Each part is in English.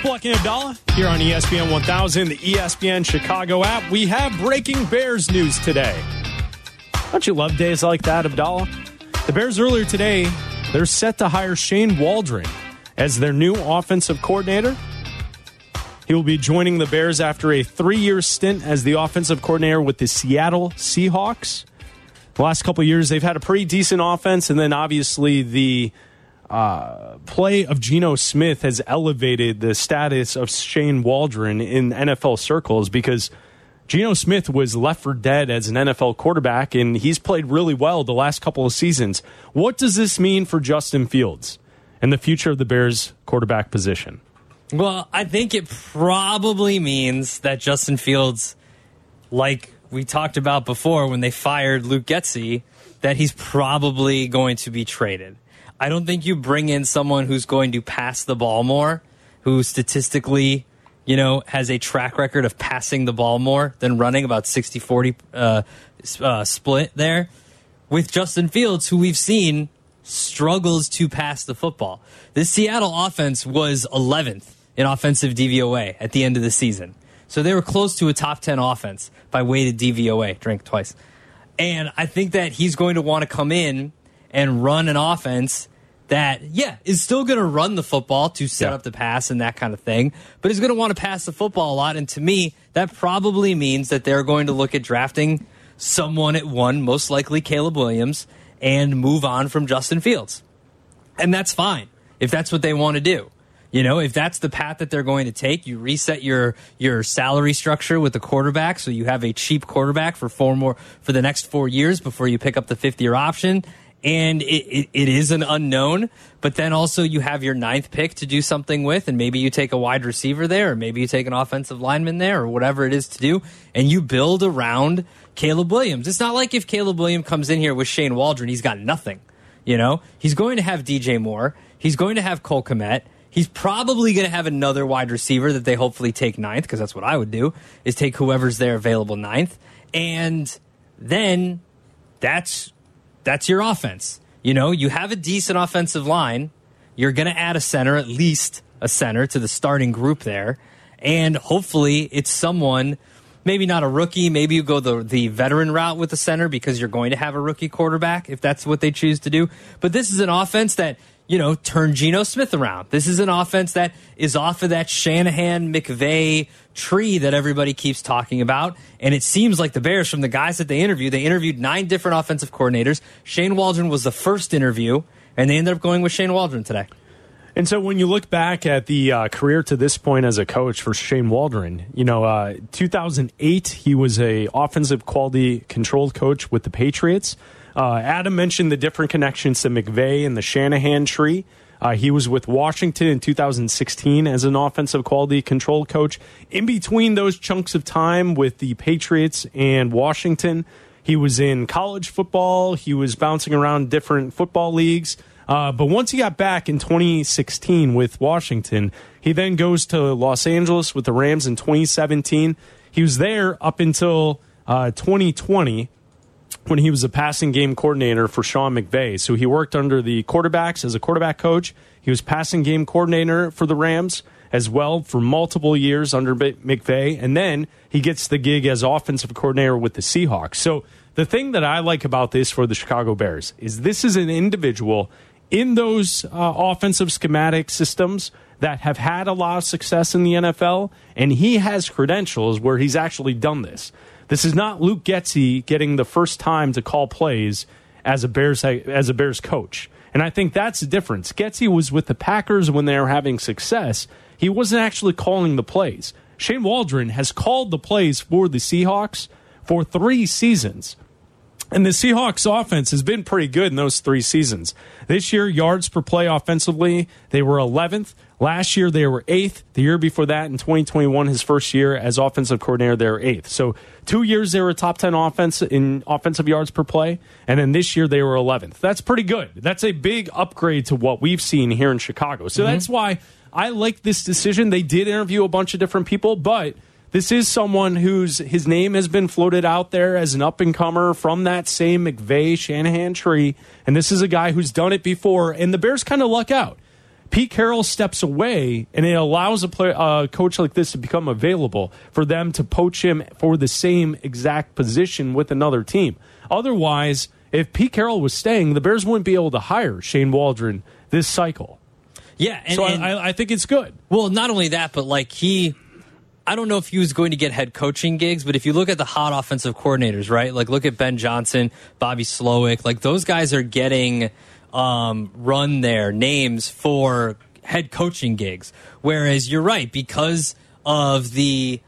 Bleck and Abdalla here on ESPN 1000, the ESPN Chicago app. We have breaking Bears news today. Don't you love days like that, Abdalla? The Bears earlier today, they're set to hire Shane Waldron as their new offensive coordinator. He will be joining the Bears after a three year stint as the offensive coordinator with the Seattle Seahawks. The last couple years, they've had a pretty decent offense, and then obviously the uh, play of Geno Smith has elevated the status of Shane Waldron in NFL circles because Geno Smith was left for dead as an NFL quarterback, and he's played really well the last couple of seasons. What does this mean for Justin Fields and the future of the Bears quarterback position? Well, I think it probably means that Justin Fields, like we talked about before when they fired Luke Getsy, that he's probably going to be traded. I don't think you bring in someone who's going to pass the ball more, who statistically, you know, has a track record of passing the ball more than running about 60 40 uh, uh, split there, with Justin Fields, who we've seen struggles to pass the football. The Seattle offense was 11th in offensive DVOA at the end of the season. So they were close to a top 10 offense by weighted DVOA, drink twice. And I think that he's going to want to come in and run an offense that, yeah, is still going to run the football to set Yeah. up the pass and that kind of thing, but is going to want to pass the football a lot. And to me, that probably means that they're going to look at drafting someone at one, most likely Caleb Williams, and move on from Justin Fields. And that's fine if that's what they want to do. You know, if that's the path that they're going to take, you reset your your salary structure with the quarterback, so you have a cheap quarterback for four more for the next four years before you pick up the fifth year option. And it, it, it is an unknown, but then also you have your ninth pick to do something with, and maybe you take a wide receiver there, or maybe you take an offensive lineman there, or whatever it is to do, and you build around Caleb Williams. It's not like if Caleb Williams comes in here with Shane Waldron, he's got nothing. You know, he's going to have DJ Moore. He's going to have Cole Kmet. He's probably going to have another wide receiver that they hopefully take ninth, because that's what I would do, is take whoever's there available ninth. And then that's that's your offense. You know, you have a decent offensive line. You're going to add a center, at least a center, to the starting group there. And hopefully it's someone, maybe not a rookie. Maybe you go the, the veteran route with the center because you're going to have a rookie quarterback if that's what they choose to do. But this is an offense that, you know, turned Geno Smith around. This is an offense that is off of that Shanahan McVay tree that everybody keeps talking about. And it seems like the Bears, from the guys that they interviewed, they interviewed nine different offensive coordinators. Shane Waldron was the first interview, and they ended up going with Shane Waldron today. And so when you look back at the uh, career to this point as a coach for Shane Waldron, you know, uh, 2008 he was a offensive quality control coach with the Patriots. Uh, Adam mentioned the different connections to McVay and the Shanahan tree. Uh, he was with Washington in 2016 as an offensive quality control coach. In between those chunks of time with the Patriots and Washington, he was in college football. He was bouncing around different football leagues. Uh, but once he got back in 2016 with Washington, he then goes to Los Angeles with the Rams in 2017. He was there up until uh, 2020 when he was a passing game coordinator for Sean McVay. So he worked under the quarterbacks as a quarterback coach. He was passing game coordinator for the Rams as well for multiple years under McVay. And then he gets the gig as offensive coordinator with the Seahawks. So the thing that I like about this for the Chicago Bears is this is an individual in those uh, offensive schematic systems that have had a lot of success in the NFL, and he has credentials where he's actually done this. This is not Luke Getsy getting the first time to call plays as a Bears as a Bears coach. And I think that's the difference. Getsy was with the Packers when they were having success. He wasn't actually calling the plays. Shane Waldron has called the plays for the Seahawks for three seasons. And the Seahawks offense has been pretty good in those three seasons. This year, yards per play offensively, they were 11th. Last year, they were 8th. The year before that, in 2021, his first year as offensive coordinator, they were 8th. So, two years they were a top 10 offense in offensive yards per play. And then this year, they were 11th. That's pretty good. That's a big upgrade to what we've seen here in Chicago. So, mm-hmm. that's why I like this decision. They did interview a bunch of different people, but this is someone whose his name has been floated out there as an up and comer from that same McVay Shanahan tree, and this is a guy who's done it before. And the Bears kind of luck out Pete Carroll steps away, and it allows a player, uh, coach like this to become available for them to poach him for the same exact position with another team. Otherwise, if Pete Carroll was staying, the Bears wouldn't be able to hire Shane Waldron this cycle. Yeah, and, so and- I, I think it's good. Well, not only that, but like he, I don't know if he was going to get head coaching gigs, but if you look at the hot offensive coordinators, right? Like look at Ben Johnson, Bobby Slowik, like those guys are getting um, run their names for head coaching gigs. Whereas you're right, because of the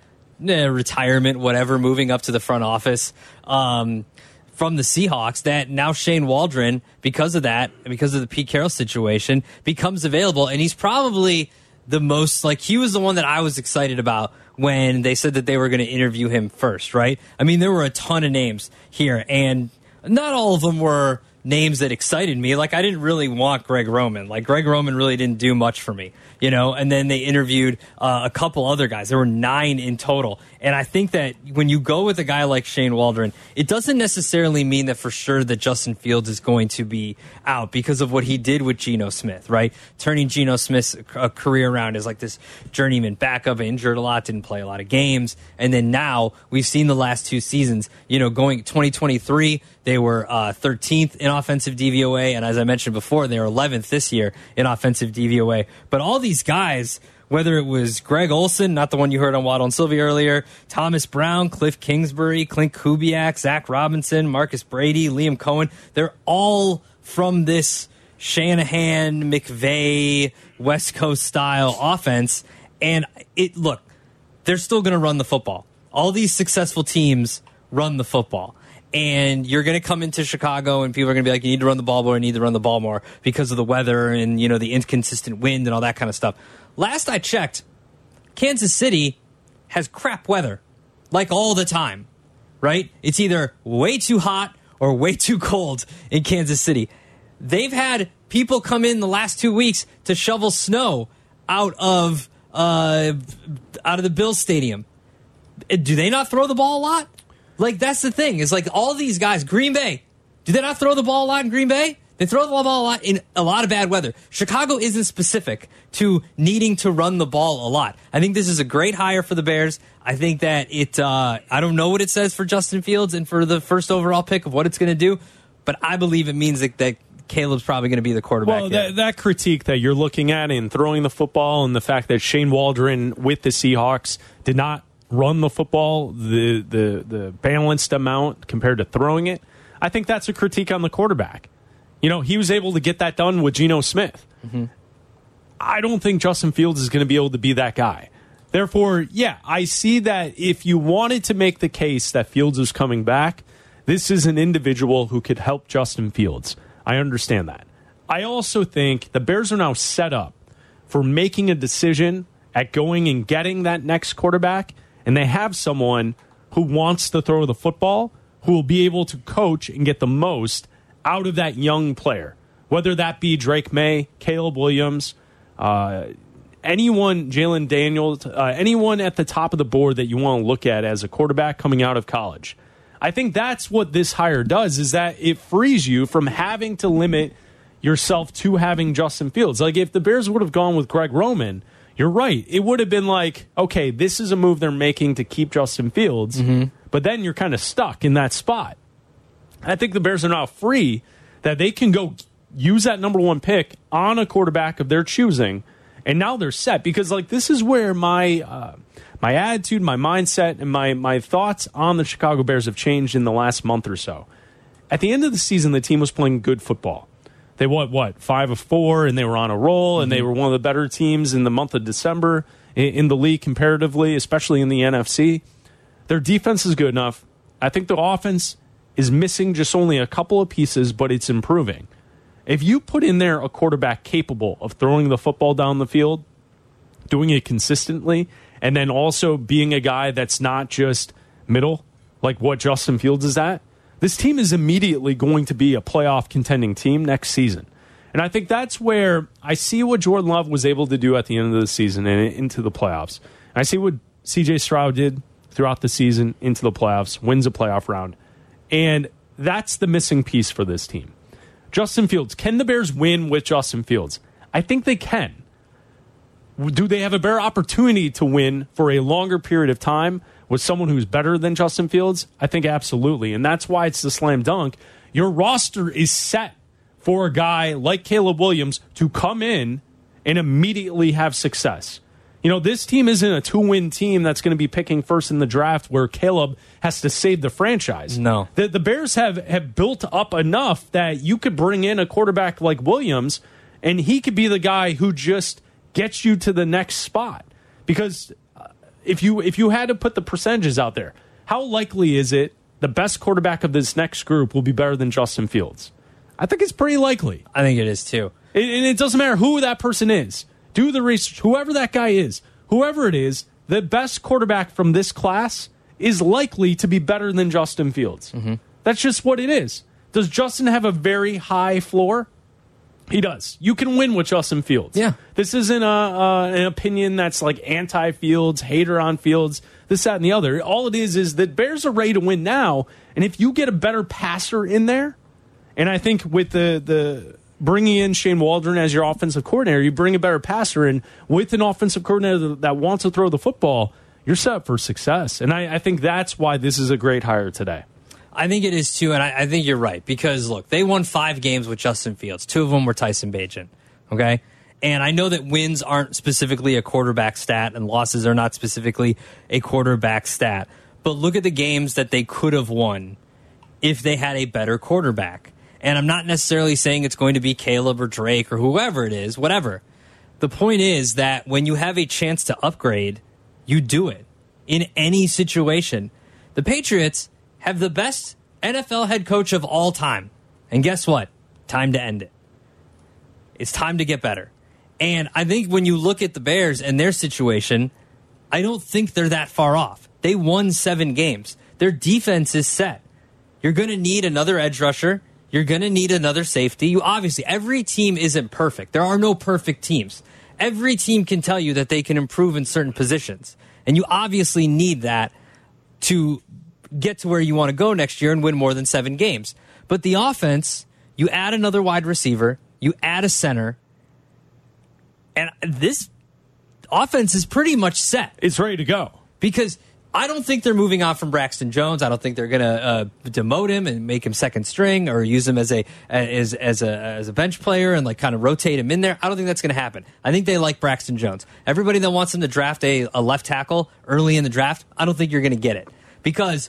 eh, retirement, whatever, moving up to the front office. Um, from the Seahawks that now Shane Waldron, because of that, because of the Pete Carroll situation, becomes available. And he's probably the most, like, he was the one that I was excited about when they said that they were going to interview him first, right? I mean, there were a ton of names here, and not all of them were names that excited me. Like, I didn't really want Greg Roman. Like, Greg Roman really didn't do much for me, you know? And then they interviewed uh, a couple other guys. There were nine in total. And I think that when you go with a guy like Shane Waldron, it doesn't necessarily mean that for sure that Justin Fields is going to be out because of what he did with Geno Smith, right? Turning Geno Smith's uh, career around as like this journeyman backup, injured a lot, didn't play a lot of games. And then now we've seen the last two seasons, you know, going 2023, they were uh, 13th in offensive DVOA. And as I mentioned before, they were 11th this year in offensive DVOA. But all these guys, whether it was Greg Olson, not the one you heard on Waddle and Silvy earlier, Thomas Brown, Cliff Kingsbury, Klint Kubiak, Zach Robinson, Marcus Brady, Liam Coen, they're all from this Shanahan, McVay, West Coast style offense. And it look, they're still going to run the football. All these successful teams run the football. And you're going to come into Chicago and people are going to be like, you need to run the ball more, you need to run the ball more because of the weather and, you know, the inconsistent wind and all that kind of stuff. Last I checked, Kansas City has crap weather, like all the time, right? It's either way too hot or way too cold in Kansas City. They've had people come in the last two weeks to shovel snow out of uh, out of the Bill Stadium. Do they not throw the ball a lot? Like that's the thing. Is like all these guys, Green Bay, do they not throw the ball a lot in Green Bay? They throw the ball a lot in a lot of bad weather. Chicago isn't specific to needing to run the ball a lot. I think this is a great hire for the Bears. I think that it. Uh, I don't know what it says for Justin Fields and for the first overall pick of what it's going to do, but I believe it means that, that Caleb's probably going to be the quarterback. Well, that, that critique that you're looking at in throwing the football and the fact that Shane Waldron with the Seahawks did not run the football the the the balanced amount compared to throwing it, I think that's a critique on the quarterback. You know, he was able to get that done with Geno Smith. I don't think Justin Fields is going to be able to be that guy. Therefore, yeah, I see that if you wanted to make the case that Fields is coming back, this is an individual who could help Justin Fields. I understand that. I also think the Bears are now set up for making a decision at going and getting that next quarterback, and they have someone who wants to throw the football, who will be able to coach and get the most out of that young player, whether that be Drake Maye, Caleb Williams, uh, anyone, Jalen Daniels, uh, anyone at the top of the board that you want to look at as a quarterback coming out of college. I think that's what this hire does is that it frees you from having to limit yourself to having Justin Fields. Like if the Bears would have gone with Greg Roman, you're right. It would have been like, okay, this is a move they're making to keep Justin Fields, but then you're kind of stuck in that spot. I think the Bears are now free that they can go use that number one pick on a quarterback of their choosing, and now they're set because like this is where my uh, my attitude, my mindset, and my my thoughts on the Chicago Bears have changed in the last month or so. At the end of the season, the team was playing good football. They won what five of four, and they were on a roll, and they mm-hmm. were one of the better teams in the month of December in, in the league comparatively, especially in the NFC. Their defense is good enough. I think the offense is missing just only a couple of pieces, but it's improving. If you put in there a quarterback capable of throwing the football down the field, doing it consistently, and then also being a guy that's not just middle, like what Justin Fields is at, this team is immediately going to be a playoff contending team next season. And I think that's where I see what Jordan Love was able to do at the end of the season and into the playoffs. I see what CJ Stroud did throughout the season into the playoffs, wins a playoff round. And that's the missing piece for this team. Justin Fields. Can the Bears win with Justin Fields? I think they can. Do they have a better opportunity to win for a longer period of time with someone who's better than Justin Fields? I think absolutely. And that's why it's the slam dunk. Your roster is set for a guy like Caleb Williams to come in and immediately have success. You know, this team isn't a two win team that's going to be picking first in the draft where Caleb has to save the franchise. No. The, the Bears have, have built up enough that you could bring in a quarterback like Williams and he could be the guy who just gets you to the next spot. Because if you if you had to put the percentages out there, how likely is it the best quarterback of this next group will be better than Justin Fields? I think it's pretty likely. I think it is too. And it doesn't matter who that person is. Do the research. Whoever that guy is, whoever it is, the best quarterback from this class is likely to be better than Justin Fields. Mm-hmm. That's just what it is. Does Justin have a very high floor? He does. You can win with Justin Fields. Yeah. This isn't a, uh, an opinion that's like anti Fields, hater on Fields, this, that, and the other. All it is is that Bears are ready to win now. And if you get a better passer in there, and I think with the, the bringing in Shane Waldron as your offensive coordinator, you bring a better passer in with an offensive coordinator that wants to throw the football, you're set up for success. And I, I think that's why this is a great hire today. I think it is too, and I, I, think you're right because look, they won five games with Justin Fields. Two of them were Tyson Bagent. Okay. And I know that wins aren't specifically a quarterback stat and losses are not specifically a quarterback stat. But look at the games that they could have won if they had a better quarterback. And I'm not necessarily saying it's going to be Caleb or Drake or whoever it is, whatever. The point is that when you have a chance to upgrade, you do it in any situation. The Patriots have the best NFL head coach of all time. And guess what? Time to end it. It's time to get better. And I think when you look at the Bears and their situation, I don't think they're that far off. They won seven games. Their defense is set. You're going to need another edge rusher. You're going to need another safety. You obviously, every team isn't perfect. There are no perfect teams. Every team can tell you that they can improve in certain positions. And you obviously need that to get to where you want to go next year and win more than seven games. But the offense, you add another wide receiver, you add a center, and this offense is pretty much set. It's ready to go. Because I don't think they're moving on from Braxton Jones. I don't think they're going to uh, demote him and make him second string or use him as a as as a as a bench player and like kind of rotate him in there. I don't think that's going to happen. I think they like Braxton Jones. Everybody that wants him to draft a, a left tackle early in the draft, I don't think you're going to get it because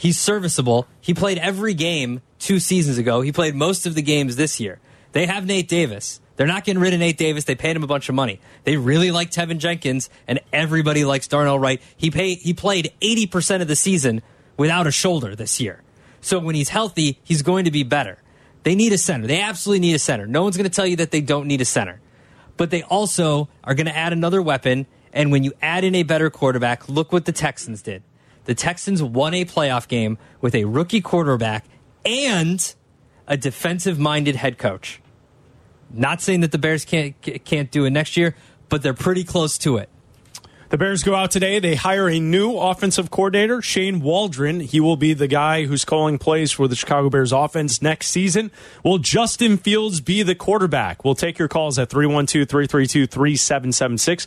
he's serviceable. He played every game two seasons ago. He played most of the games this year. They have Nate Davis. They're not getting rid of Nate Davis. They paid him a bunch of money. They really like Teven Jenkins, and everybody likes Darnell Wright. He paid, he played 80% of the season without a shoulder this year. So when he's healthy, he's going to be better. They need a center. They absolutely need a center. No one's going to tell you that they don't need a center. But they also are going to add another weapon. And when you add in a better quarterback, look what the Texans did. The Texans won a playoff game with a rookie quarterback and a defensive minded head coach. Not saying that the Bears can't can't do it next year, but they're pretty close to it. The Bears go out today. They hire a new offensive coordinator, Shane Waldron. He will be the guy who's calling plays for the Chicago Bears offense next season. Will Justin Fields be the quarterback? We'll take your calls at 312 332 3776.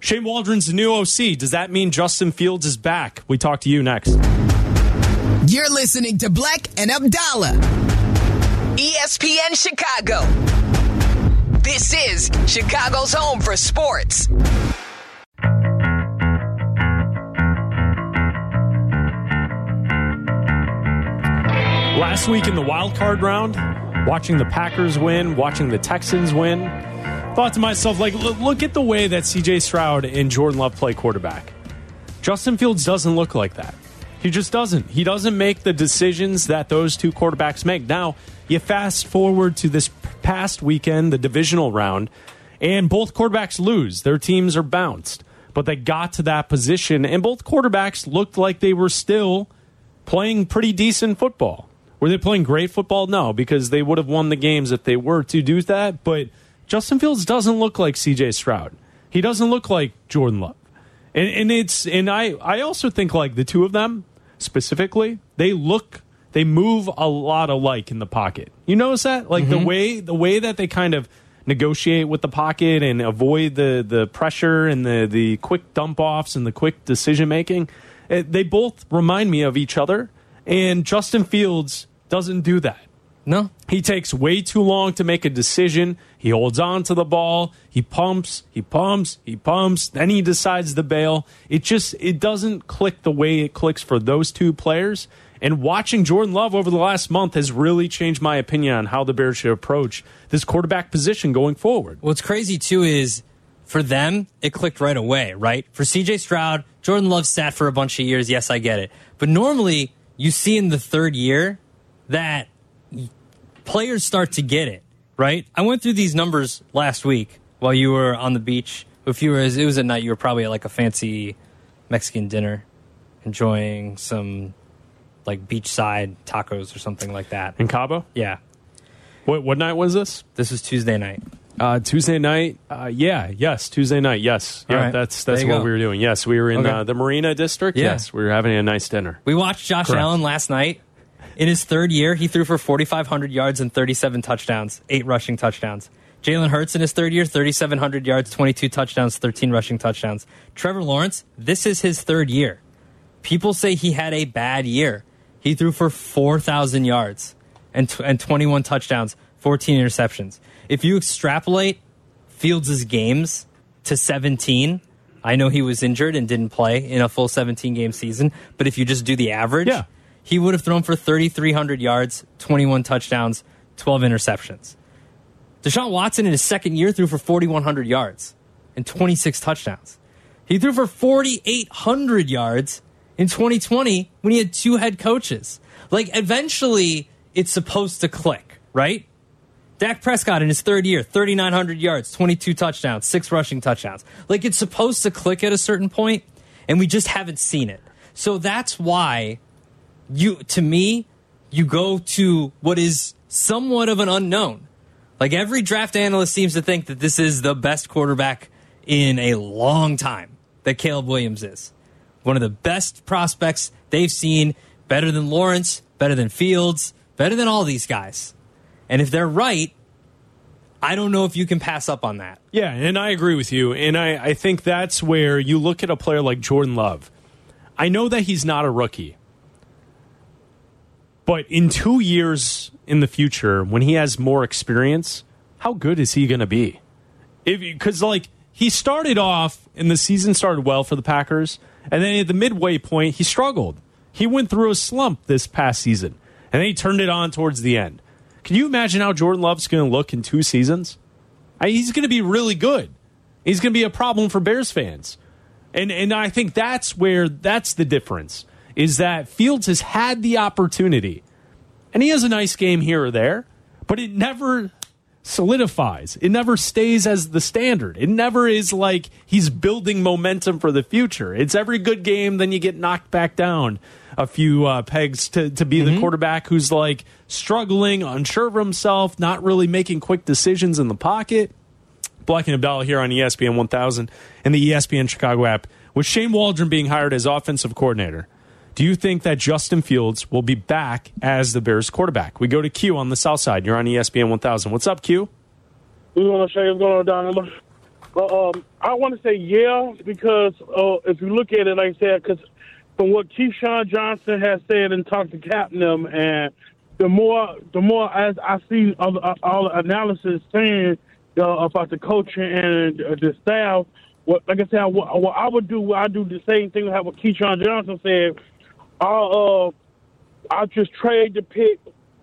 Shane Waldron's new OC. Does that mean Justin Fields is back? We talk to you next. You're listening to Bleck and Abdalla, ESPN Chicago. This is Chicago's home for sports. Last week in the wild card round, watching the Packers win, watching the Texans win, thought to myself, like, look at the way that CJ Stroud and Jordan Love play quarterback. Justin Fields doesn't look like that. He just doesn't. He doesn't make the decisions that those two quarterbacks make. Now, you fast forward to this past weekend, the divisional round, and both quarterbacks lose. Their teams are bounced. But they got to that position, and both quarterbacks looked like they were still playing pretty decent football. Were they playing great football? No, because they would have won the games if they were to do that. But Justin Fields doesn't look like CJ Stroud. He doesn't look like Jordan Love. And, and it's and I, I also think like the two of them specifically, they look they move a lot alike in the pocket. You notice that? Like mm-hmm. the way the way that they kind of negotiate with the pocket and avoid the the pressure and the the quick dump offs and the quick decision making. Eh, They both remind me of each other, and Justin Fields doesn't do that. No, He takes way too long to make a decision. He holds on to the ball. He pumps, he pumps, he pumps. Then he decides to bail. It just it doesn't click the way it clicks for those two players. And watching Jordan Love over the last month has really changed my opinion on how the Bears should approach this quarterback position going forward. What's crazy too is for them, it clicked right away, right? For CJ Stroud, Jordan Love sat for a bunch of years. Yes, I get it. But normally, you see in the third year that players start to get it, right? I went through these numbers last week while you were on the beach. If you were, it was at night, you were probably at like a fancy Mexican dinner, enjoying some like beachside tacos or something like that. In Cabo? Yeah, What what night was this? this was Tuesday night. Uh, Tuesday night. Uh, yeah, yes, Tuesday night. Yes, yeah, right. that's that's what go. we were doing. Yes, we were in Okay. uh, the Marina District. Yeah. Yes, we were having a nice dinner. We watched Josh Correct. Allen last night. In his third year, he threw for 4,500 yards and 37 touchdowns, eight rushing touchdowns. Jalen Hurts in his third year, 3,700 yards, 22 touchdowns, 13 rushing touchdowns. Trevor Lawrence, this is his third year. People say he had a bad year. He threw for 4,000 yards and, tw- and 21 touchdowns, 14 interceptions. If you extrapolate Fields' games to 17, I know he was injured and didn't play in a full 17 game season, but if you just do the average, Yeah. He would have thrown for 3,300 yards, 21 touchdowns, 12 interceptions. Deshaun Watson in his second year threw for 4,100 yards and 26 touchdowns. He threw for 4,800 yards in 2020 when he had two head coaches. Like, eventually, it's supposed to click, right? Dak Prescott in his third year, 3,900 yards, 22 touchdowns, six rushing touchdowns. Like, it's supposed to click at a certain point, and we just haven't seen it. So that's why you, to me, you go to what is somewhat of an unknown. Like every draft analyst seems to think that this is the best quarterback in a long time that Caleb Williams is. One of the best prospects they've seen, better than Lawrence, better than Fields, better than all these guys. And if they're right, I don't know if you can pass up on that. Yeah, and I agree with you. And I, I think that's where you look at a player like Jordan Love. I know that he's not a rookie. But in two years in the future, when he has more experience, how good is he going to be? Because, like, he started off and the season started well for the Packers. And then at the midway point, he struggled. He went through a slump this past season. And then he turned it on towards the end. Can you imagine how Jordan Love's going to look in two seasons? He's going to be really good. He's going to be a problem for Bears fans. And and I think that's where that's the difference is that Fields has had the opportunity. And he has a nice game here or there, but it never solidifies. It never stays as the standard. It never is like he's building momentum for the future. It's every good game, then you get knocked back down a few uh, pegs to, to be the quarterback who's like struggling, unsure of himself, not really making quick decisions in the pocket. Bleck and Abdalla here on ESPN 1000 and the ESPN Chicago app. With Shane Waldron being hired as offensive coordinator, do you think that Justin Fields will be back as the Bears quarterback? We go to Q on the south side. You're on ESPN 1000. What's up, Q? We want to say what's going on down there. Um, I want to say yeah because uh, if you look at it, like I said, because from what Keyshawn Johnson has said and talked to Captain them, and the more the more as I see all, all the analysis saying uh, about the coaching and the staff, what like I said, what, what I would do, I do the same thing what Keyshawn Johnson said. I'll uh, I'll just trade the pick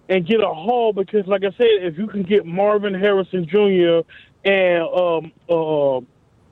and get a haul because, like I said, if you can get Marvin Harrison Jr. and um uh,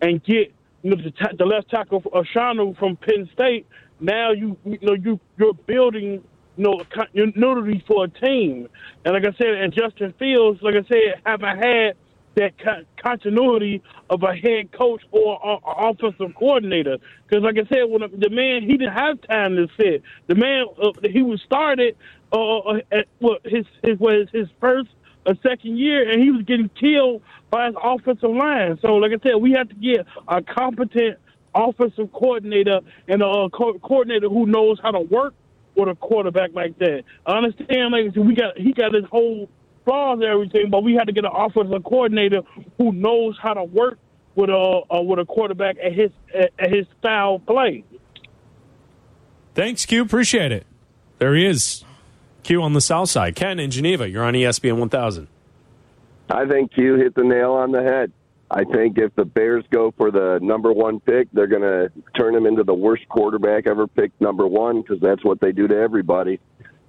and get you know, the, ta- the left tackle Fashanu from Penn State, now you you know you you're building you know continuity for a team. And like I said, and Justin Fields, like I said, haven't had that con- continuity of a head coach or a, a offensive coordinator. Because, like I said, when the man he didn't have time to sit. The man uh, he was started uh, uh, at what his his was his first or second year, and he was getting killed by his offensive line. So, like I said, we have to get a competent offensive coordinator and a co- coordinator who knows how to work with a quarterback like that. I understand, like we got he got his whole flaws and everything, but we had to get an offensive coordinator who knows how to work with a uh, with a quarterback at his at, at his style play. Thanks, Q. Appreciate it. There he is. Q on the south side. Ken in Geneva. You're on ESPN 1000. I think Q hit the nail on the head. I think if the Bears go for the number one pick, they're going to turn him into the worst quarterback ever picked number one because that's what they do to everybody.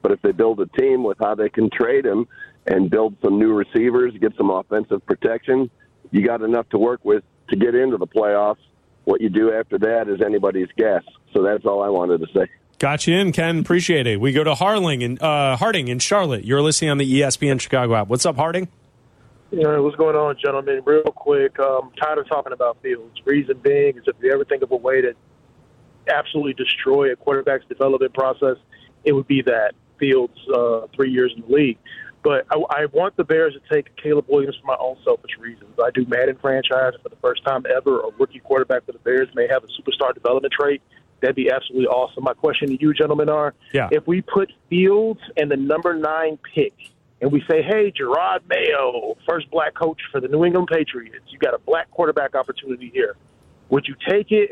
But if they build a team with how they can trade him and build some new receivers, get some offensive protection, you got enough to work with to get into the playoffs. What you do after that is anybody's guess. So that's all I wanted to say. Got you in, Ken. Appreciate it. We go to Harling and uh, Harding in Charlotte. You're listening on the ESPN Chicago app. What's up, Harding? You know, what's going on, gentlemen? Real quick, um, tired of talking about Fields. Reason being is if you ever think of a way to absolutely destroy a quarterback's development process, it would be that Fields uh, three years in the league. But I, I want the Bears to take Caleb Williams for my own selfish reasons. I do Madden franchise for the first time ever. A rookie quarterback for the Bears may have a superstar development trait. That'd be absolutely awesome. My question to you, gentlemen, are: Yeah. if we put Fields and the number nine pick, and we say, "Hey, Jerod Mayo, first black coach for the New England Patriots, you got a black quarterback opportunity here," would you take it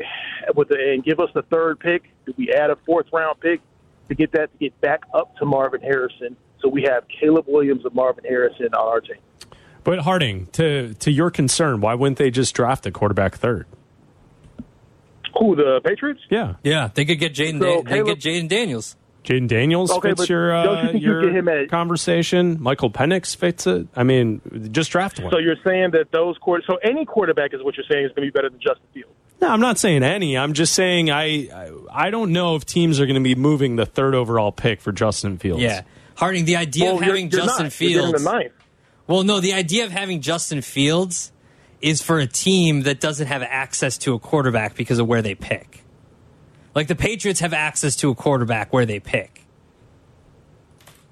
with the, and give us the third pick? Do we add a fourth round pick to get that to get back up to Marvin Harrison? So we have Caleb Williams and Marvin Harrison on our team. But Harding, to to your concern, why wouldn't they just draft a quarterback third? Who the Patriots? Yeah, Yeah, they could get Jayden. So, Dan- they Caleb- get Jayden Daniels. Jayden Daniels Okay, fits but your don't you uh, think you your get him at- conversation. Michael Penix fits it. I mean, just draft one. So you're saying that those quarter, so any quarterback is what you're saying is going to be better than Justin Fields. No, I'm not saying any. I'm just saying I I- I don't know if teams are going to be moving the third overall pick for Justin Fields. Yeah, Harding. The idea Well, of you're- having you're Justin not. You're Fields. the. Well, no, the idea of having Justin Fields is for a team that doesn't have access to a quarterback because of where they pick. Like the Patriots have access to a quarterback where they pick.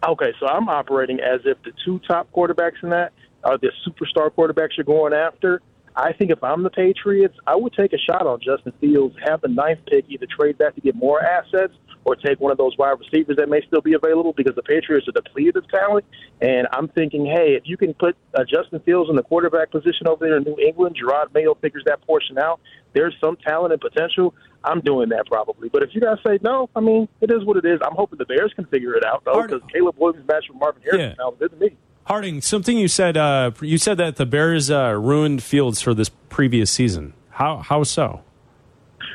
Okay, so I'm operating as if the two top quarterbacks in that are the superstar quarterbacks you're going after. I think if I'm the Patriots, I would take a shot on Justin Fields, have the ninth pick, either trade back to get more assets or take one of those wide receivers that may still be available because the Patriots are depleted of talent. And I'm thinking, hey, if you can put uh, Justin Fields in the quarterback position over there in New England, Jerod Mayo figures that portion out. There's some talent and potential. I'm doing that probably. But if you guys say no, I mean, it is what it is. I'm hoping the Bears can figure it out, though, because Caleb Williams matched with Marvin Harrison Yeah. sounds good to me. Harding, something you said. Uh, you said that the Bears uh, ruined Fields for this previous season. How how so?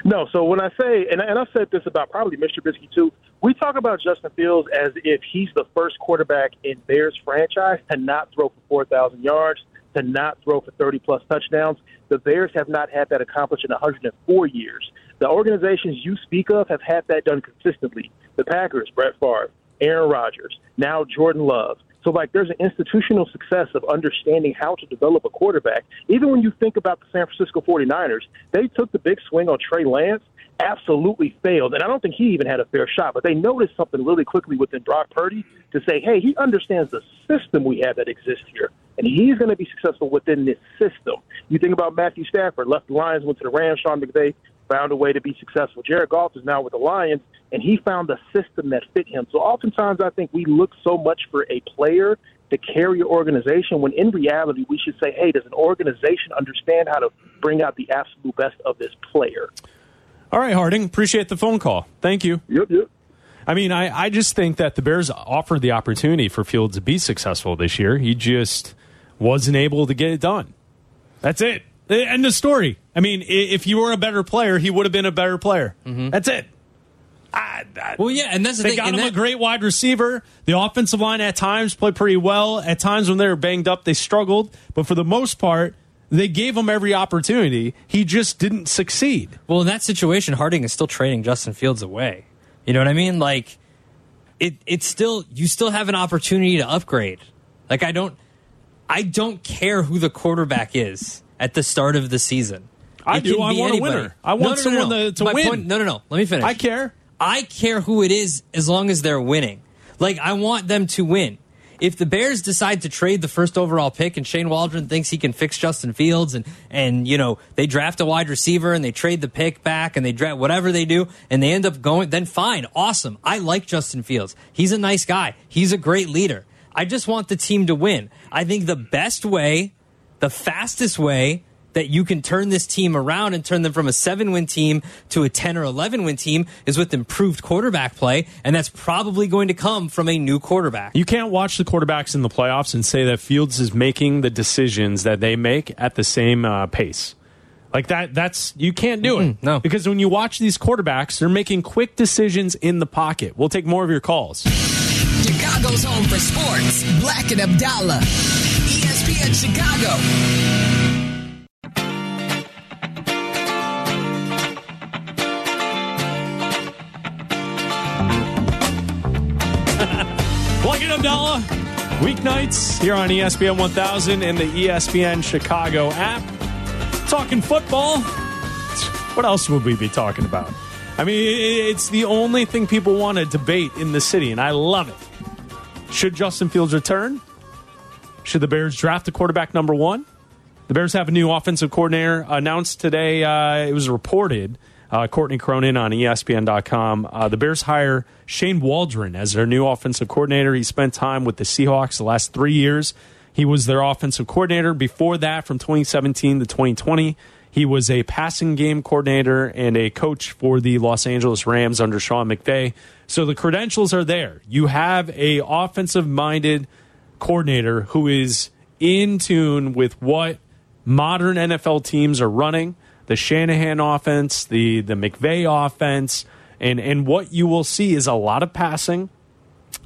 No, so when I say, and, and I've said this about probably Mr. Trubisky too, we talk about Justin Fields as if he's the first quarterback in Bears franchise to not throw for 4,000 yards, to not throw for 30 plus touchdowns. The Bears have not had that accomplished in 104 years. The organizations you speak of have had that done consistently. The Packers, Brett Favre, Aaron Rodgers, now Jordan Love. So, like, there's an institutional success of understanding how to develop a quarterback. Even when you think about the San Francisco 49ers, they took the big swing on Trey Lance, absolutely failed. And I don't think he even had a fair shot, but they noticed something really quickly within Brock Purdy to say, hey, he understands the system we have that exists here. And he's going to be successful within this system. You think about Matthew Stafford, left the Lions, went to the Rams, Sean McVay, found a way to be successful. Jared Goff is now with the Lions, and he found a system that fit him. So oftentimes I think we look so much for a player to carry an organization when in reality we should say, hey, does an organization understand how to bring out the absolute best of this player? All right, Harding. Appreciate the phone call. Thank you. Yep, yep. I mean, I, I just think that the Bears offered the opportunity for Fields to be successful this year. He just wasn't able to get it done. That's it. Eh, end of story. I mean, if you were a better player, he would have been a better player. Mm-hmm. That's it. I, I, Well, yeah, and that's the they thing. got and him that- a great wide receiver. The offensive line at times played pretty well. At times when they were banged up, they struggled. But for the most part, they gave him every opportunity. He just didn't succeed. Well, in that situation, Harding is still trading Justin Fields away. You know what I mean? Like, it it's still you still have an opportunity to upgrade. Like, I don't I don't care who the quarterback is at the start of the season. I It do. I want a winner. I want No, no, someone no. to- to win. point- no, no, no. Let me finish. I care. I care who it is as long as they're winning. Like I want them to win. If the Bears decide to trade the first overall pick and Shane Waldron thinks he can fix Justin Fields and and you know they draft a wide receiver and they trade the pick back and they draft whatever they do and they end up going then fine awesome I like Justin Fields he's a nice guy he's a great leader I just want the team to win. I think the best way, the fastest way that you can turn this team around and turn them from a seven win team to a 10 or 11 win team is with improved quarterback play. And that's probably going to come from a new quarterback. You can't watch the quarterbacks in the playoffs and say that Fields is making the decisions that they make at the same uh, pace. Like that, that's you can't do it. no. because when you watch these quarterbacks, they're making quick decisions in the pocket. We'll take more of your calls. Chicago's home for sports. Bleck and Abdalla. ESPN Chicago. Plug it Abdalla. Weeknights here on ESPN 1000 and the ESPN Chicago app. Talking football. What else would we be talking about? I mean, it's the only thing people want to debate in the city, and I love it. Should Justin Fields return? Should the Bears draft a quarterback number one? The Bears have a new offensive coordinator announced today. Uh, it was reported. Uh, Courtney Cronin on ESPN.com. Uh, the Bears hire Shane Waldron as their new offensive coordinator. He spent time with the Seahawks the last three years. He was their offensive coordinator. Before that, from 2017 to 2020, he was a passing game coordinator and a coach for the Los Angeles Rams under Sean McVay. So the credentials are there. You have a offensive minded coordinator who is in tune with what modern NFL teams are running, the Shanahan offense, the the McVay offense, and and what you will see is a lot of passing,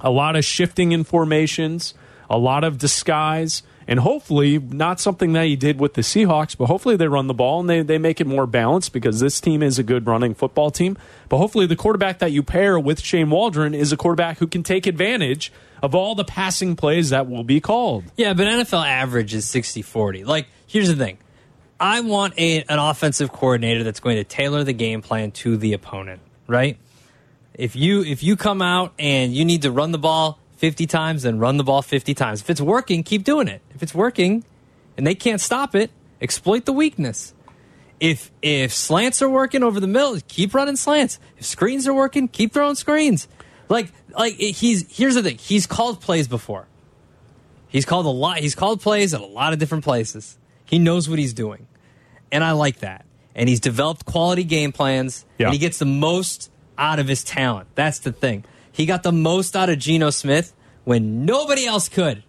a lot of shifting in formations, a lot of disguise, and hopefully not something that he did with the Seahawks, but hopefully they run the ball and they, they make it more balanced because this team is a good running football team. But hopefully the quarterback that you pair with Shane Waldron is a quarterback who can take advantage of all the passing plays that will be called. Yeah, but NFL average is 60 40. Like, here's the thing I want a, an offensive coordinator that's going to tailor the game plan to the opponent, right? If you if you come out and you need to run the ball 50 times, then run the ball 50 times. If it's working, keep doing it. If it's working and they can't stop it, exploit the weakness. If if slants are working over the middle, keep running slants. If screens are working, keep throwing screens. Like like he's here's the thing. He's called plays before. He's called a lot. He's called plays at a lot of different places. He knows what he's doing, and I like that. And he's developed quality game plans, Yeah. and he gets the most out of his talent. That's the thing. He got the most out of Geno Smith when nobody else could.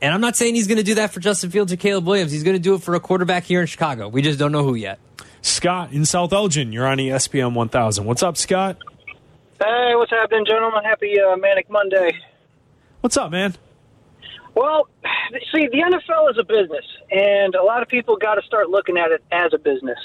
And I'm not saying he's going to do that for Justin Fields or Caleb Williams. He's going to do it for a quarterback here in Chicago. We just don't know who yet. Scott in South Elgin, you're on ESPN 1000. What's up, Scott? Hey, what's happening, gentlemen? Happy uh, Manic Monday. What's up, man? Well, see, the NFL is a business, and a lot of people got to start looking at it as a business.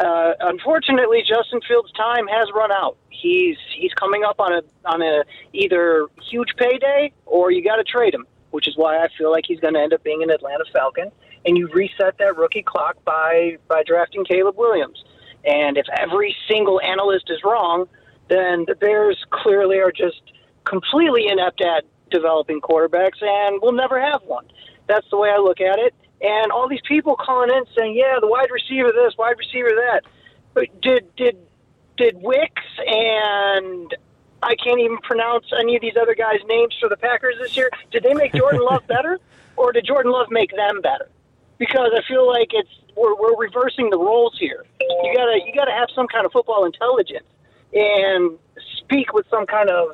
Uh, unfortunately, Justin Fields' time has run out. He's he's coming up on a on a either huge payday or you got to trade him, which is why I feel like he's going to end up being an Atlanta Falcon. And you reset that rookie clock by by drafting Caleb Williams. And if every single analyst is wrong, then the Bears clearly are just completely inept at developing quarterbacks and we'll never have one. That's the way I look at it. And all these people calling in saying, "Yeah, the wide receiver this, wide receiver that." But did did did Wicks and I can't even pronounce any of these other guys' names for the Packers this year. Did they make Jordan Love better, or did Jordan Love make them better? Because I feel like it's we're, we're reversing the roles here. You gotta you gotta have some kind of football intelligence and speak with some kind of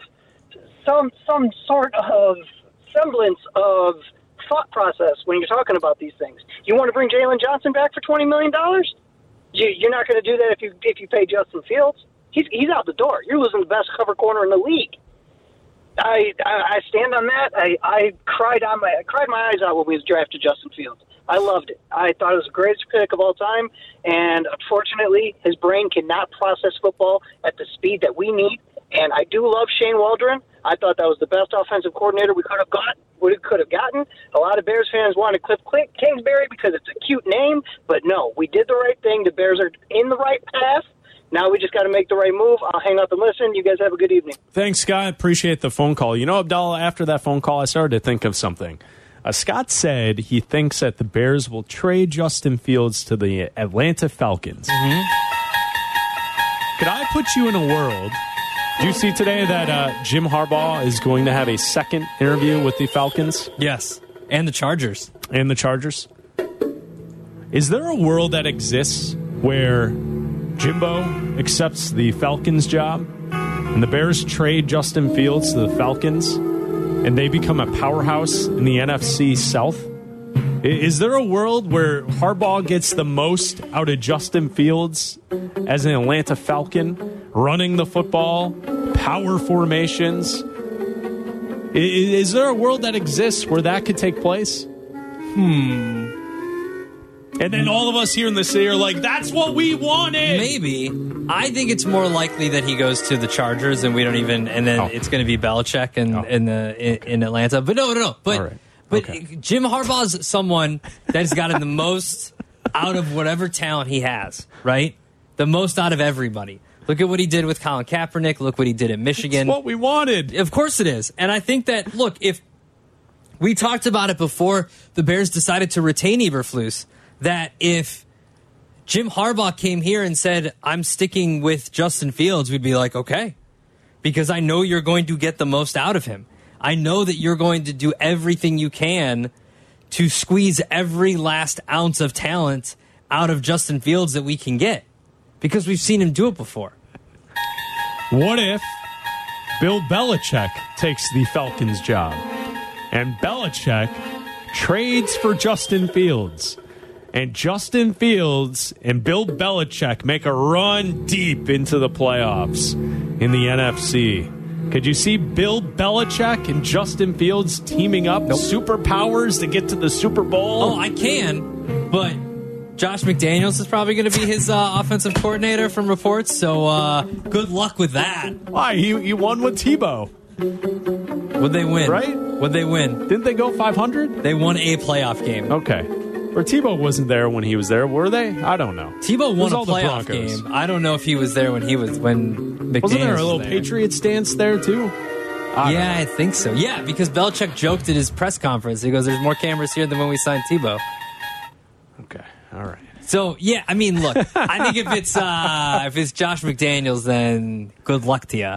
some some sort of semblance of thought process when you're talking about these things. You want to bring Jaylon Johnson back for twenty million dollars? You, you're not going to do that if you if you pay Justin Fields. He's he's out the door. You're losing the best cover corner in the league. I I, I stand on that. I, I cried on my I cried my eyes out when we drafted Justin Fields. I loved it. I thought it was the greatest pick of all time, and unfortunately, his brain cannot process football at the speed that we need. And I do love Shane Waldron. I thought that was the best offensive coordinator we could have got. We could have gotten. A lot of Bears fans wanted Cliff Cl- Kingsbury because it's a cute name, but no, we did the right thing. The Bears are in the right path. Now we just got to make the right move. I'll hang up and listen. You guys have a good evening. Thanks, Scott. Appreciate the phone call. You know, Abdalla, after that phone call, I started to think of something. Uh, Scott said he thinks that the Bears will trade Justin Fields to the Atlanta Falcons. Could I put you in a world Do you see today that uh, Jim Harbaugh is going to have a second interview with the Falcons Yes, and the Chargers. and the Chargers? Is there a world that exists where Jimbo accepts the Falcons job and the Bears trade Justin Fields to the Falcons and they become a powerhouse in the NFC South? Is there a world where Harbaugh gets the most out of Justin Fields as an Atlanta Falcon, running the football, power formations? Is there a world that exists where that could take place? Hmm. And then all of us here in the city are like, that's what we wanted. Maybe. I think it's more likely that he goes to the Chargers, and we don't even. And then Oh. it's going to be Belichick in in the in, in Atlanta. But no, no, no. But All right. But Okay. Jim Harbaugh's someone that's gotten the most out of whatever talent he has. Right, the most out of everybody. Look at what he did with Colin Kaepernick. Look what he did at Michigan. What we wanted. Of course it is. And I think that, look, if we talked about it before the Bears decided to retain Eberflus, that if Jim Harbaugh came here and said, I'm sticking with Justin Fields, we'd be like, okay, because I know you're going to get the most out of him. I know that you're going to do everything you can to squeeze every last ounce of talent out of Justin Fields that we can get because we've seen him do it before. What if Bill Belichick takes the Falcons job and Belichick trades for Justin Fields? And Justin Fields and Bill Belichick make a run deep into the playoffs in the NFC. Could you see Bill Belichick and Justin Fields teaming up superpowers to get to the Super Bowl? Oh, I can, but Josh McDaniels is probably going to be his uh, offensive coordinator from reports. So uh, good luck with that. Why? He, he won with Tebow. Would they win? Right? Would they win? Didn't they go 500? They won a playoff game. Okay. Or Tebow wasn't there when he was there, were they? I don't know. Tebow won a playoff game. I don't know if he was there when he was when McDaniels Wasn't there a little there. Patriots dance there too? I Yeah, I think so. Yeah, because Belichick joked at his press conference. He goes, "There's more cameras here than when we signed Tebow." Okay. All right. So yeah, I mean, look, I think if it's uh, if it's Josh McDaniels, then good luck to you.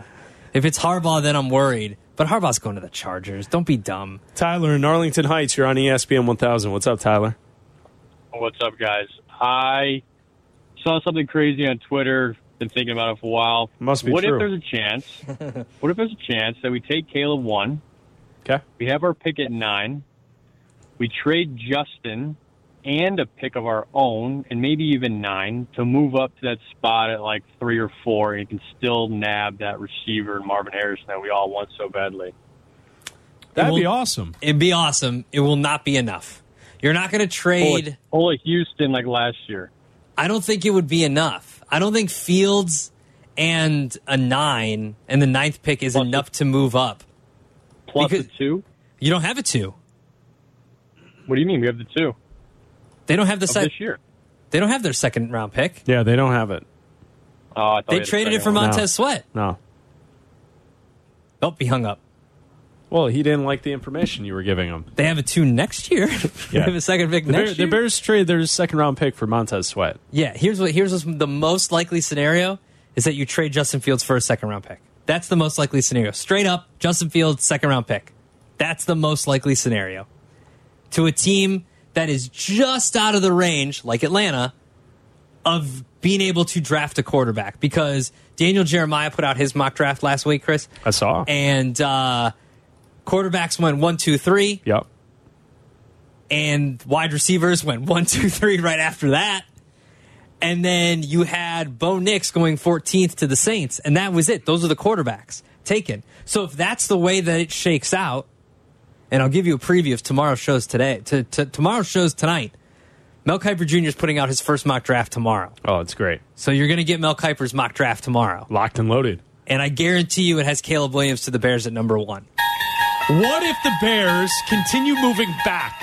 If it's Harbaugh, then I'm worried. But Harbaugh's going to the Chargers. Don't be dumb. Tyler in Arlington Heights, you're on ESPN 1000. What's up, Tyler? What's up, guys? I saw something crazy on Twitter. Been thinking about it for a while. Must be what true. if there's a chance? what if there's a chance that we take Caleb one, Okay. we have our pick at nine, we trade Justin and a pick of our own, and maybe even nine to move up to that spot at like three or four, and you can still nab that receiver Marvin Harrison that we all want so badly. That'd It be awesome. It'd be awesome. It will not be enough. You're not going to Pull trade. it, pull it Houston like last year. I don't think it would be enough. I don't think Fields and a nine and the ninth pick is Plus enough to move up. Plus Because- the two. You don't have a two. What do you mean? We have the two They don't have the of sec- this year. They don't have their second round pick. Yeah, they don't have it. Oh, I thought They traded it for one. Montez Sweat. No. Oh, be hung up. Well, he didn't like the information you were giving him. They have a two next year. they Yeah. have a second pick The, next Bear, the year. Bears trade their second round pick for Montez Sweat. Yeah, here's what here's what's the most likely scenario is that you trade Justin Fields for a second round pick. That's the most likely scenario. Straight up, Justin Fields second round pick. That's the most likely scenario. To a team that is just out of the range, like Atlanta, of being able to draft a quarterback because Daniel Jeremiah put out his mock draft last week, Chris, I saw. and uh, quarterbacks went one, two, three, yep. and wide receivers went one, two, three right after that. And then you had Bo Nix going 14th to the Saints, and that was it. Those are the quarterbacks taken. So if that's the way that it shakes out, and I'll give you a preview of tomorrow's shows today. To, to tomorrow's shows tonight. Mel Kiper Jr. is putting out his first mock draft tomorrow. Oh, it's great. So you're going to get Mel Kiper's mock draft tomorrow. Locked and loaded. And I guarantee you it has Caleb Williams to the Bears at number one. What if the Bears continue moving back?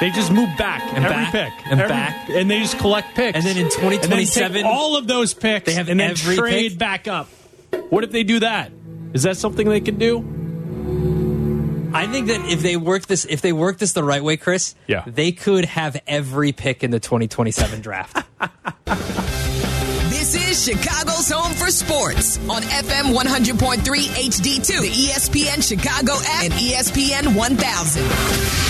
They just move back And every back, pick and Every- back. and they just collect picks. And then in And take 2027 all of those picks, They have and then trade pick? back up. What if they do that? Is that something they can do? I think that if they work this, if they work this the right way, Chris, Yeah. they could have every pick in the 2027 draft. This is Chicago's home for sports on FM 100.3 HD2, the ESPN Chicago app, and ESPN 1000.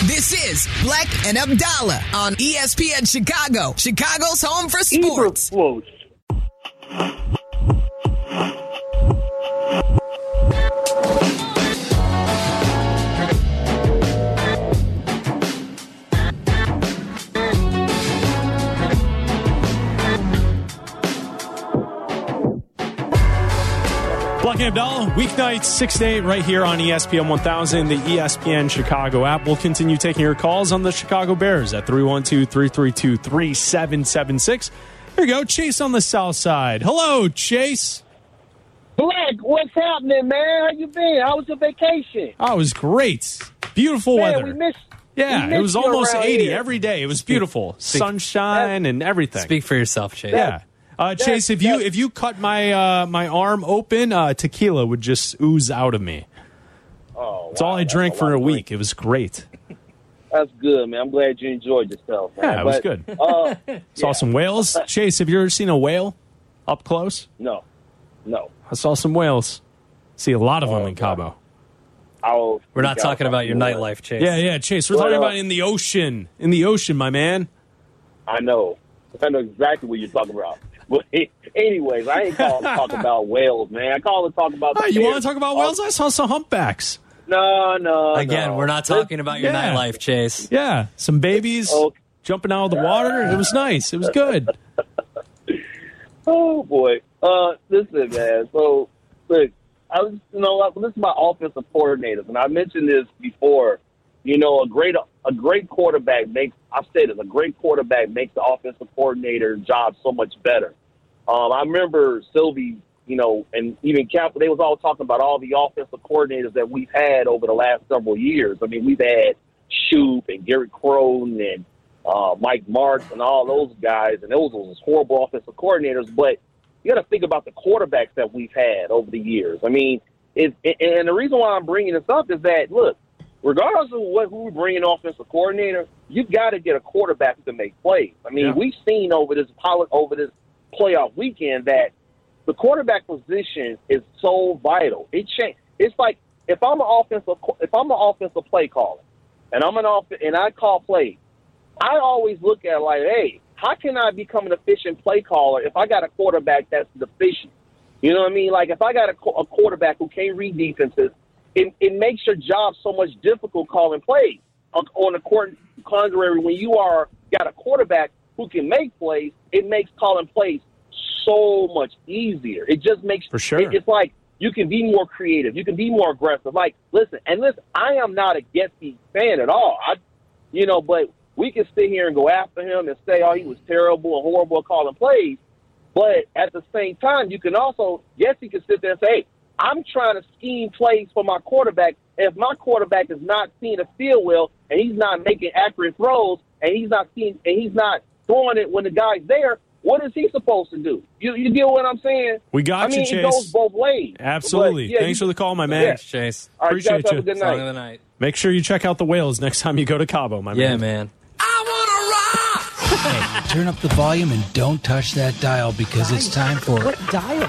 This is Bleck and Abdalla on ESPN Chicago, Chicago's home for sports. Eberflus. Weeknights 6 to 8 right here on ESPN 1000, the ESPN Chicago app. We'll continue taking your calls on the Chicago Bears at 312 332 3776. Here you go, Chase on the south side. Hello, Chase. Bleck, what's happening, man? How you been? How was your vacation? Oh, it was great. Beautiful Man, weather. we missed. yeah, we it was almost 80 here. every day. It was beautiful. Sunshine and everything. Speak for yourself, Chase. Yeah. Uh, Chase, if you if you cut my uh, my arm open, uh, tequila would just ooze out of me. Oh, It's all I drank a for a of week. It was great. That's good, man. I'm glad you enjoyed yourself. Man. Yeah, it was But, good. Uh, Saw some whales. Chase, have you ever seen a whale up close? no, no. I saw some whales. See a lot of them Oh, in Cabo. I'll We're not talking about your nightlife, Chase. Yeah, yeah, Chase. We're Well, talking uh, about in the ocean. In the ocean, my man. I know. I know exactly what you're talking about. But anyways, I ain't calling to talk about whales, man. I call to talk about. Oh, you want to talk about whales? I saw some humpbacks. No, no. Again, no. we're not talking about your Yeah. nightlife, Chase. Yeah, some babies Oh. jumping out of the water. It was nice. It was good. Oh boy. Uh, listen, man. So, look, I was, you know, like, this is my offensive coordinators, and I mentioned this before. You know, a great a great quarterback makes. I've said it. A great quarterback makes the offensive coordinator job so much better. Um, I remember Silvy, you know, and even Cap. They was all talking about all the offensive coordinators that we've had over the last several years. I mean, we've had Shoop and Gary Crowton and uh, Mike Martz and all those guys, and those was horrible offensive coordinators. But you got to think about the quarterbacks that we've had over the years. I mean, it, and the reason why I'm bringing this up is that look, regardless of what who we bring in offensive coordinator, you've got to get a quarterback to make plays. I mean, Yeah. we've seen over this over this playoff weekend that the quarterback position is so vital. It change. It's like if I'm an offensive if I'm an offensive play caller, and I'm an off and I call plays, I always look at like, hey, how can I become an efficient play caller if I got a quarterback that's deficient? You know what I mean? Like if I got a, a quarterback who can't read defenses, it, it makes your job so much difficult calling plays. On, on the court, contrary, when you are got a quarterback who can make plays, it makes calling plays so much easier. It just makes For sure. it- it's like you can be more creative, you can be more aggressive. Like, listen, and listen, I am not a Getsy fan at all. I, you know, but we can sit here and go after him and say, oh, he was terrible and horrible at calling plays. But at the same time, you can also, yes, you can sit there and say, hey, I'm trying to scheme plays for my quarterback. And if my quarterback is not seeing the field well and he's not making accurate throws and he's not seeing and he's not throwing it when the guy's there, what is he supposed to do? You, you get what I'm saying? We got I mean, you, it Chase. goes both ways. Absolutely. But, yeah, Thanks you- for the call, my man. Thanks, Chase. All right, Appreciate guys, have you. a good Song night. of the night. Make sure you check out the whales next time you go to Cabo, my Yeah, man. Yeah, man. Turn up the volume and don't touch that dial because it's time for. What dial?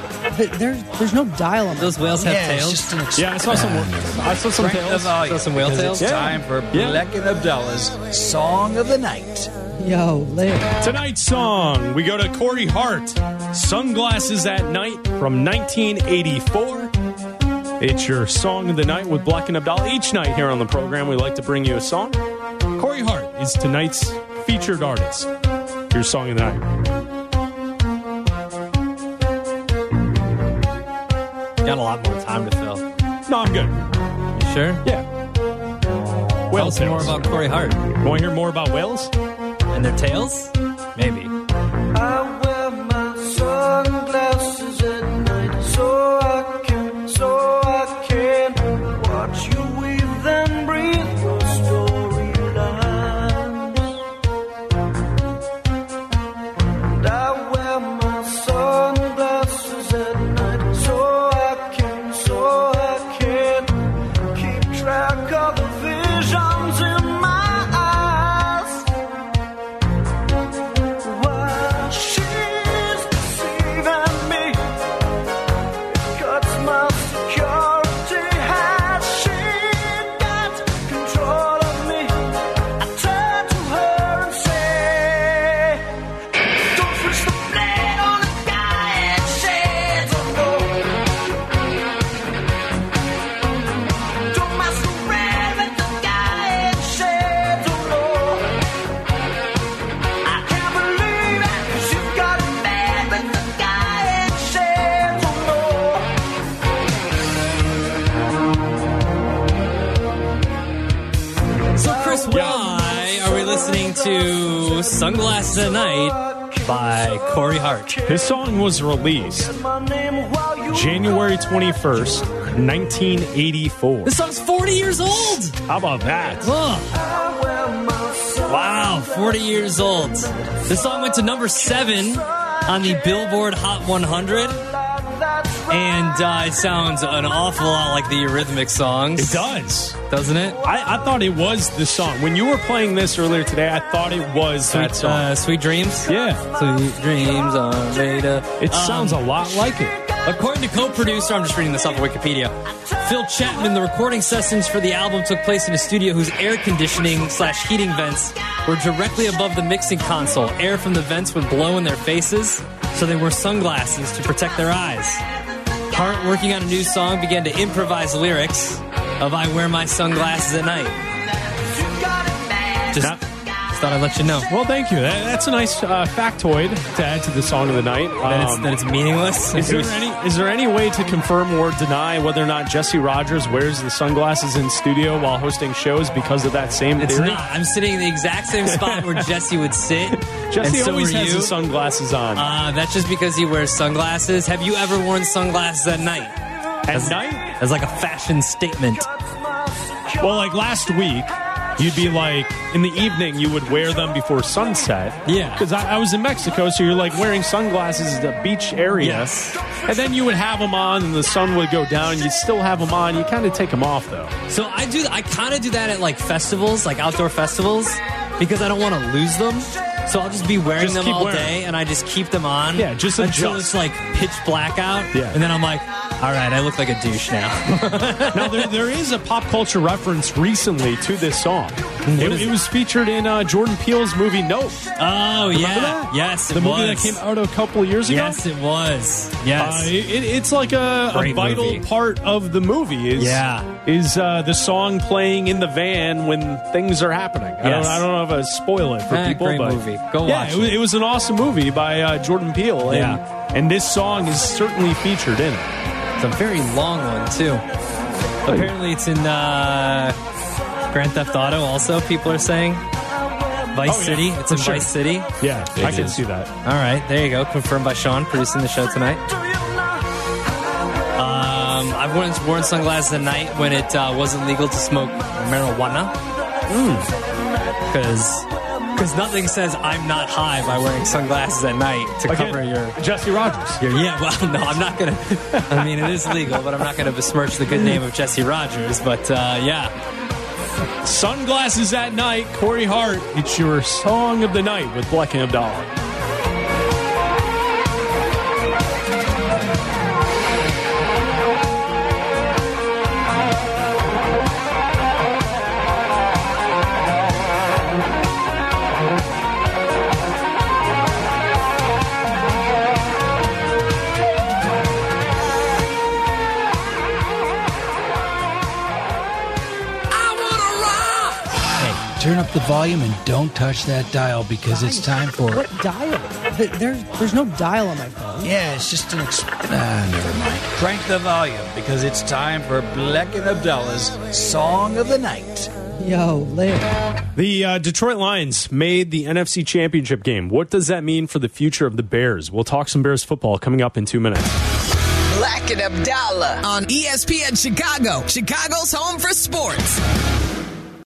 There's there's no dial on. Those whales have Yeah, it's tails. just an ex- Yeah, I saw some. Ah, I saw some Crank the tails. volume Saw some whale because tails? It's Yeah. time for Yeah. Bleck and Abdalla's Song of the Night. Yo, lit. Tonight's song, we go to Corey Hart, Sunglasses at Night from 1984. It's your song of the night with Bleck and Abdalla. Each night here on the program, we like to bring you a song. Corey Hart is tonight's featured artist. Your song of the night. Got a lot more time to fill. No, I'm good. You sure? Yeah. Tell Whale us more about Corey Hart Want to hear more about whales? and their tails? Maybe. To Sunglasses at Night by Corey Hart. This song was released January 21st, 1984. This song's 40 years old. How about that? Wow, 40 years old. This song went to number seven on the Billboard Hot 100. And uh, it sounds an awful lot like the Eurythmic songs. It does. Doesn't it? I, I thought it was the song. When you were playing this earlier today, I thought it was that Sweet, song. uh, Sweet Dreams? yeah. Sweet Dreams are made. It Um, sounds a lot like it. According to co-producer, I'm just reading this off of Wikipedia. Phil Chapman, the recording sessions for the album took place in a studio whose air conditioning slash heating vents were directly above the mixing console. Air from the vents would blow in their faces, so they wore sunglasses to protect their eyes. Hart, working on a new song, began to improvise lyrics of "I wear my sunglasses at night." Just, just thought I'd let you know. Well, thank you. That, that's a nice uh, factoid to add to the song of the night. That it's, Um, that it's meaningless. Is there any is there any way to confirm or deny whether or not Jesse Rogers wears the sunglasses in studio while hosting shows because of that same It's theory? not. I'm sitting in the exact same spot where Jesse would sit. Jesse and so always are has you. his sunglasses on. Uh, that's just because he wears sunglasses. Have you ever worn sunglasses at night? At night? As like a fashion statement. Well, like last week, you'd be like in the evening you would wear them before sunset. Yeah. because I, I was in Mexico, so you're like wearing sunglasses at the beach area. Yes. and then you would have them on, and the sun would go down. You'd still have them on. You kind of take them off though. So I do. I kind of do that at like festivals, like outdoor festivals, because I don't want to lose them. So I'll just be wearing Just them all wearing day, and I just keep them on. Yeah, just until adjust. it's like pitch black out. Yeah. and then I'm like, all right, I look like a douche now. now there, there is a pop culture reference recently to this song. It, it was featured in uh, Jordan Peele's movie Nope. oh Remember yeah, that? yes, it the movie was. that came out a couple of years ago. Yes, it was. Yes. Uh, it, it's like a, a vital movie. part of the movie. Is, Yeah. is uh, the song playing in the van when things are happening? I, don't, Yes. I don't know if I spoil it for Eh, people, great but movie. Go yeah, watch it, was- it. it was an awesome movie by uh, Jordan Peele. And, Yeah. and this song is certainly featured in it. It's a very long one too. Apparently, it's in uh, Grand Theft Auto. Also, people are saying Vice Oh, yeah, City. It's for in sure. Vice City. Yeah, It I can see that. All right, there you go. Confirmed by Sean, producing the show tonight. Um, I've worn, worn sunglasses at night when it uh, wasn't legal to smoke marijuana. Because. Because nothing says I'm not high by wearing sunglasses at night to Again, cover your Jesse Rogers. your- yeah, well, no, I'm not gonna. I mean, it is legal, but I'm not gonna besmirch the good name of Jesse Rogers. But uh, yeah, Sunglasses at night, Corey Hart. It's your song of the night with Bleck and Abdalla. Turn up the volume and don't touch that dial because it's time for. What dial? There's there's no dial on my phone. Yeah, it's just an. Exp- ah, never mind. Crank the volume because it's time for Bleck and Abdalla's Song of the Night. Yo, Larry. The uh, Detroit Lions made the NFC Championship game. What does that mean for the future of the Bears? We'll talk some Bears football coming up in two minutes. Bleck and Abdalla on ESPN Chicago, Chicago's home for sports.